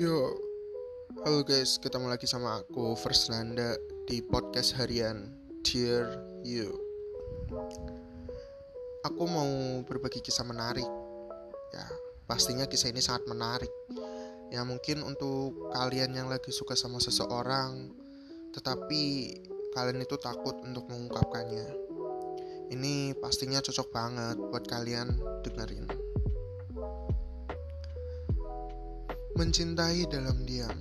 Yo, halo guys, ketemu lagi sama aku First Nanda di podcast harian Dear You. Aku mau berbagi kisah menarik. Ya, pastinya kisah ini sangat menarik. Ya mungkin untuk kalian yang lagi suka sama seseorang, tetapi kalian itu takut untuk mengungkapkannya. Ini pastinya cocok banget buat kalian dengerin. Mencintai dalam diam.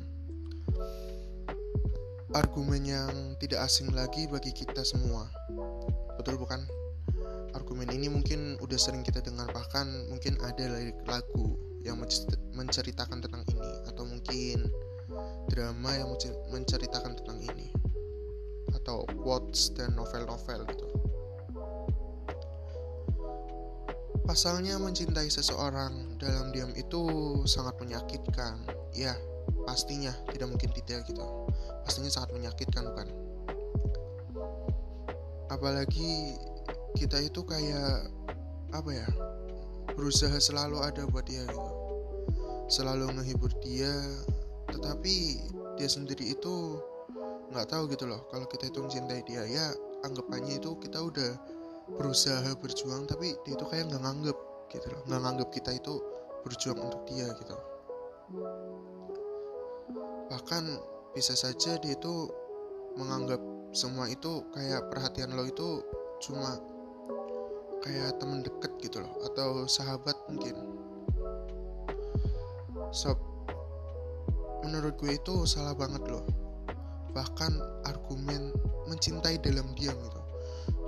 Argumen yang tidak asing lagi bagi kita semua. Betul bukan? Argumen ini mungkin udah sering kita dengar bahkan mungkin ada lagu yang menceritakan tentang ini atau mungkin drama yang menceritakan tentang ini atau quotes dan novel-novel gitu. Pasalnya mencintai seseorang dalam diam itu sangat menyakitkan. Ya, pastinya tidak mungkin tidak gitu. Pastinya sangat menyakitkan bukan? Apalagi kita itu kayak apa ya? Berusaha selalu ada buat dia gitu. Selalu ngehibur dia, tetapi dia sendiri itu nggak tahu gitu loh kalau kita itu mencintai dia ya anggapannya itu kita udah berusaha berjuang tapi dia itu kayak nggak nganggep gitu loh nggak nganggep kita itu berjuang untuk dia gitu. Bahkan bisa saja dia itu menganggap semua itu kayak perhatian lo itu cuma kayak temen deket gitu loh atau sahabat mungkin. Sob menurut gue itu salah banget loh. Bahkan argumen mencintai dalam diam gitu.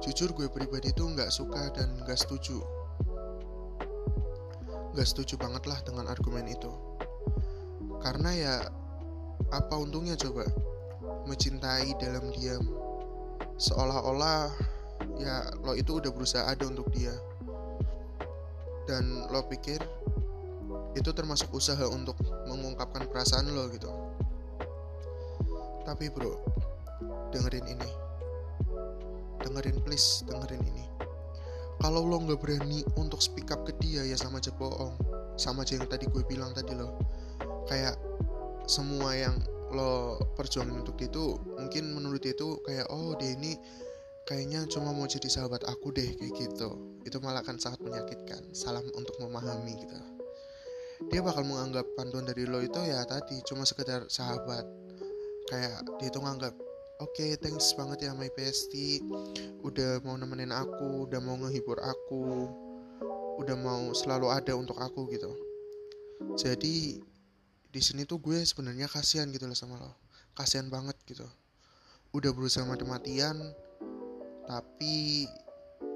Jujur gue pribadi tuh nggak suka dan nggak setuju nggak setuju banget lah dengan argumen itu. Karena ya apa untungnya coba? Mencintai dalam diam. Seolah-olah ya lo itu udah berusaha ada untuk dia. Dan lo pikir itu termasuk usaha untuk mengungkapkan perasaan lo gitu. Tapi bro dengerin ini. Dengerin please dengerin ini kalau lo nggak berani untuk speak up ke dia ya sama aja bohong. Sama aja yang tadi gue bilang tadi lo kayak semua yang lo perjuangin untuk itu mungkin menurut dia itu kayak oh dia ini kayaknya cuma mau jadi sahabat aku deh kayak gitu. Itu malah akan sangat menyakitkan. Salam untuk memahami gitu. Dia bakal menganggap pantuan dari lo itu ya tadi cuma sekedar sahabat. Kayak dia itu nganggap Oke, okay, thanks banget ya my bestie. Udah mau nemenin aku, udah mau ngehibur aku, udah mau selalu ada untuk aku gitu. Jadi di sini tuh gue sebenarnya kasihan gitu loh sama lo. Kasihan banget gitu. Udah berusaha mati-matian, tapi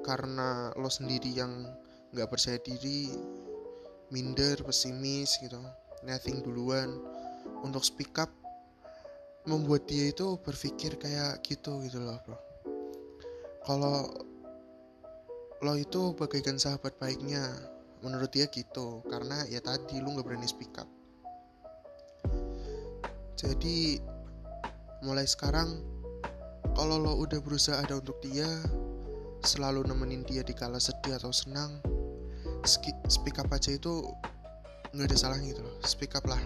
karena lo sendiri yang nggak percaya diri, minder, pesimis gitu, nothing duluan untuk speak up membuat dia itu berpikir kayak gitu gitu loh bro. Kalau lo itu bagaikan sahabat baiknya menurut dia gitu. Karena ya tadi lu nggak berani speak up. Jadi mulai sekarang kalau lo udah berusaha ada untuk dia selalu nemenin dia di kala sedih atau senang speak up aja itu nggak ada salahnya gitu loh. Speak up lah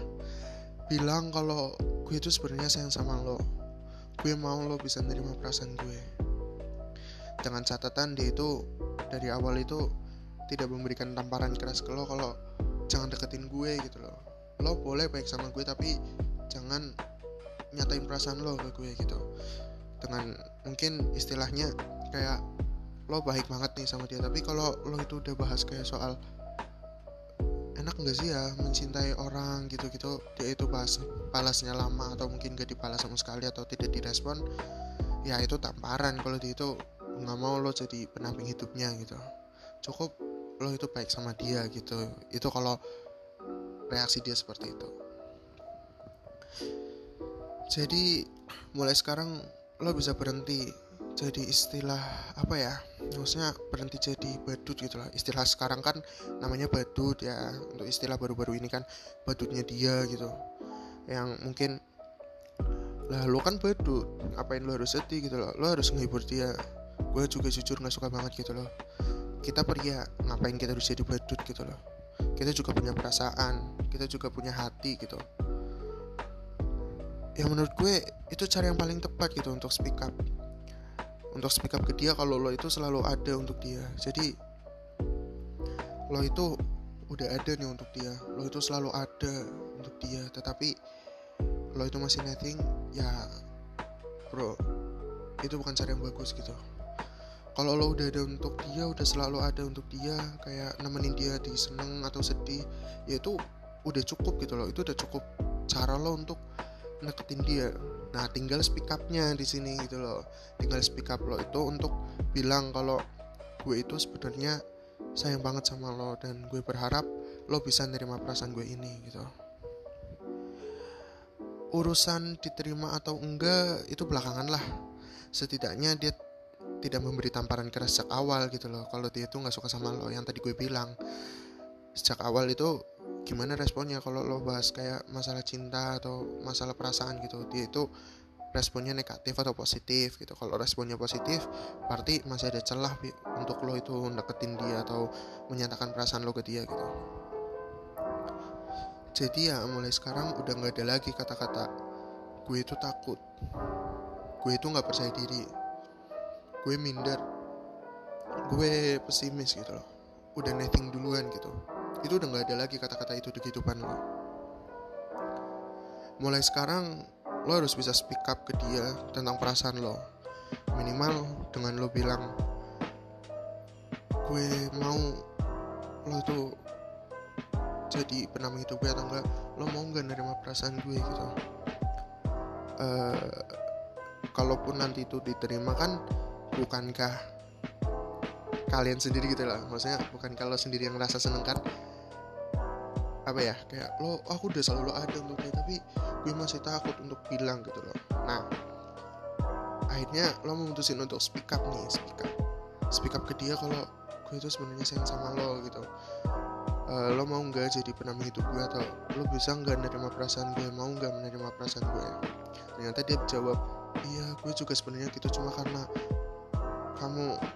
bilang kalau gue itu sebenarnya sayang sama lo. Gue mau lo bisa nerima perasaan gue. Dengan catatan dia itu dari awal itu tidak memberikan tamparan keras ke lo kalau jangan deketin gue gitu loh. Lo boleh baik sama gue tapi jangan nyatain perasaan lo ke gue gitu. Dengan mungkin istilahnya kayak lo baik banget nih sama dia tapi kalau lo itu udah bahas kayak soal enak nggak sih ya mencintai orang gitu-gitu? Dia itu balas balasnya lama atau mungkin gak dibalas sama sekali atau tidak direspon ya itu tamparan. Kalau dia itu nggak mau lo jadi pendamping hidupnya gitu. Cukup lo itu baik sama dia gitu. Itu kalau reaksi dia seperti itu. Jadi mulai sekarang lo bisa berhenti jadi istilah apa ya maksudnya berhenti jadi badut gitu lah. Istilah sekarang kan namanya badut ya untuk istilah baru-baru ini kan badutnya dia gitu. Yang mungkin lah lo kan badut ngapain lo harus sedih gitu loh? Lo harus ngehibur dia. Gue juga jujur nggak suka banget gitu loh. Kita pria ngapain kita harus jadi badut gitu loh? Kita juga punya perasaan kita juga punya hati gitu. Ya menurut gue itu cara yang paling tepat gitu untuk speak up untuk speak up ke dia kalau lo itu selalu ada untuk dia. Jadi lo itu udah ada nih untuk dia. Lo itu selalu ada untuk dia. Tetapi lo itu masih netting ya bro itu bukan cara yang bagus gitu. Kalau lo udah ada untuk dia udah selalu ada untuk dia kayak nemenin dia di seneng atau sedih ya itu udah cukup gitu loh. Itu udah cukup cara lo untuk deketin dia. Nah tinggal speak upnya di sini gitu loh. Tinggal speak up lo itu untuk bilang kalau gue itu sebenarnya sayang banget sama lo dan gue berharap lo bisa nerima perasaan gue ini gitu. Urusan diterima atau enggak itu belakangan lah. Setidaknya dia tidak memberi tamparan keras sejak awal gitu loh. Kalau dia itu nggak suka sama lo yang tadi gue bilang. Sejak awal itu gimana responnya kalau lo bahas kayak masalah cinta atau masalah perasaan gitu dia itu responnya negatif atau positif gitu. Kalau responnya positif berarti masih ada celah untuk lo itu deketin dia atau menyatakan perasaan lo ke dia gitu. Jadi ya mulai sekarang udah nggak ada lagi kata-kata gue itu takut. Gue itu nggak percaya diri. Gue minder. Gue pesimis gitu loh. Udah netting duluan gitu itu udah nggak ada lagi kata-kata itu di kehidupan lo. Mulai sekarang lo harus bisa speak up ke dia tentang perasaan lo. Minimal dengan lo bilang gue mau lo itu jadi penamung hidup gue atau enggak lo mau nggak nerima perasaan gue gitu. Uh, kalaupun nanti itu diterima kan bukankah kalian sendiri gitu lah. Maksudnya bukan kalau sendiri yang rasa seneng kan apa ya kayak lo aku udah selalu ada untuk tapi gue masih takut untuk bilang gitu loh. Nah akhirnya lo memutusin untuk speak up nih speak up. Speak up ke dia kalau gue itu sebenarnya sayang sama lo gitu. Uh, lo mau nggak jadi penamung hidup gue atau lo bisa nggak menerima perasaan gue? Mau nggak menerima perasaan gue? Ternyata dia jawab iya gue juga sebenarnya gitu cuma karena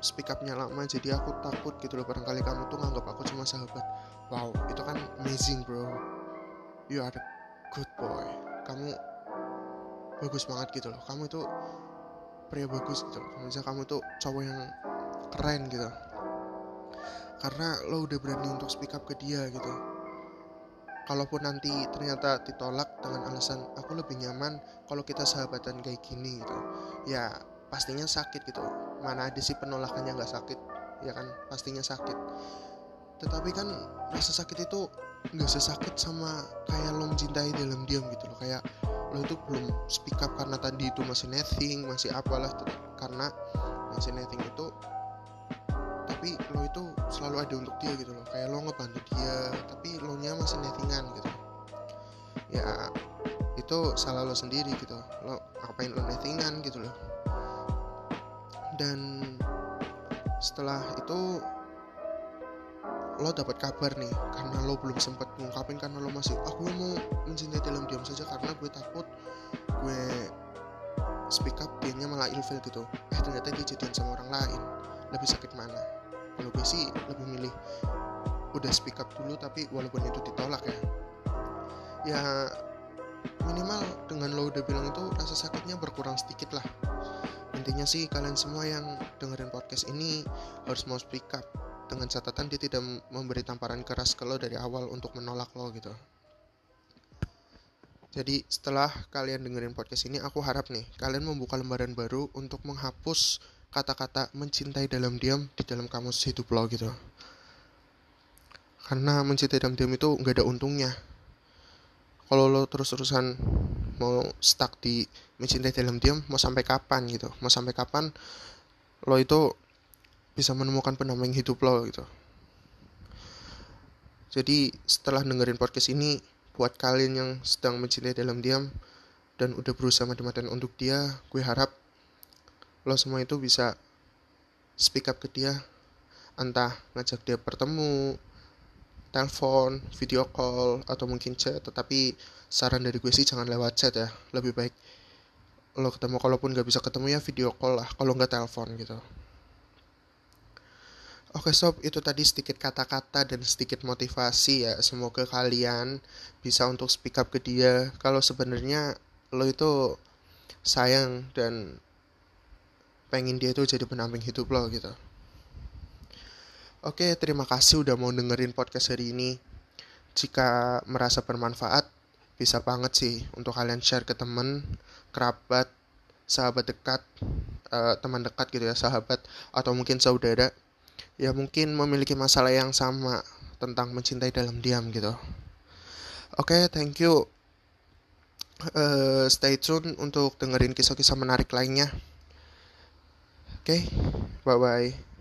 speak upnya lama jadi aku takut gitu loh. Barangkali kamu tuh nganggap aku cuma sahabat. Wow itu kan amazing bro. You are a good boy. Kamu bagus banget gitu loh. Kamu itu pria bagus gitu loh. Misalnya kamu tuh cowok yang keren gitu. Karena lo udah berani untuk speak up ke dia gitu. Kalaupun nanti ternyata ditolak dengan alasan aku lebih nyaman kalau kita sahabatan kayak gini gitu. Ya pastinya sakit gitu mana ada sih penolakannya nggak sakit ya kan? Pastinya sakit. Tetapi kan rasa sakit itu nggak sesakit sama kayak lo mencintai dalam diam gitu loh. Kayak lo itu belum speak up karena tadi itu masih netting masih apalah karena masih netting itu tapi lo itu selalu ada untuk dia gitu loh. Kayak lo ngebantu dia tapi lo nya masih nettingan gitu. Ya itu salah lo sendiri gitu. Lo ngapain lo nettingan gitu loh dan setelah itu lo dapat kabar nih karena lo belum sempat ngungkapin karena lo masih aku mau mencintai dalam diam saja karena gue takut gue speak up dia malah ilfil gitu. Eh ternyata dia jadian sama orang lain. Lebih sakit mana? Kalau gue sih lebih milih udah speak up dulu tapi walaupun itu ditolak ya. Ya minimal dengan lo udah bilang itu rasa sakitnya berkurang sedikit lah intinya sih kalian semua yang dengerin podcast ini harus mau speak up. Dengan catatan dia tidak memberi tamparan keras ke lo dari awal untuk menolak lo gitu. Jadi setelah kalian dengerin podcast ini aku harap nih kalian membuka lembaran baru untuk menghapus kata-kata mencintai dalam diam di dalam kamus hidup lo gitu. Karena mencintai dalam diam itu nggak ada untungnya. Kalau lo terus-terusan mau stuck di mencintai dalam diam mau sampai kapan gitu. Mau sampai kapan lo itu bisa menemukan pendamping hidup lo gitu. Jadi setelah dengerin podcast ini buat kalian yang sedang mencintai dalam diam dan udah berusaha mati-matian untuk dia gue harap lo semua itu bisa speak up ke dia. Entah ngajak dia bertemu telepon, video call, atau mungkin chat. Tetapi saran dari gue sih jangan lewat chat ya. Lebih baik lo ketemu, kalaupun gak bisa ketemu ya video call lah. Kalau nggak telepon gitu. Oke sob, itu tadi sedikit kata-kata dan sedikit motivasi ya. Semoga kalian bisa untuk speak up ke dia. Kalau sebenarnya lo itu sayang dan pengen dia itu jadi pendamping hidup lo gitu. Oke, terima kasih udah mau dengerin podcast hari ini. Jika merasa bermanfaat, bisa banget sih untuk kalian share ke temen, kerabat, sahabat dekat, uh, teman dekat gitu ya, sahabat atau mungkin saudara ya mungkin memiliki masalah yang sama tentang mencintai dalam diam gitu. Oke, okay, thank you. Uh, stay tune untuk dengerin kisah-kisah menarik lainnya. Oke, okay, bye bye.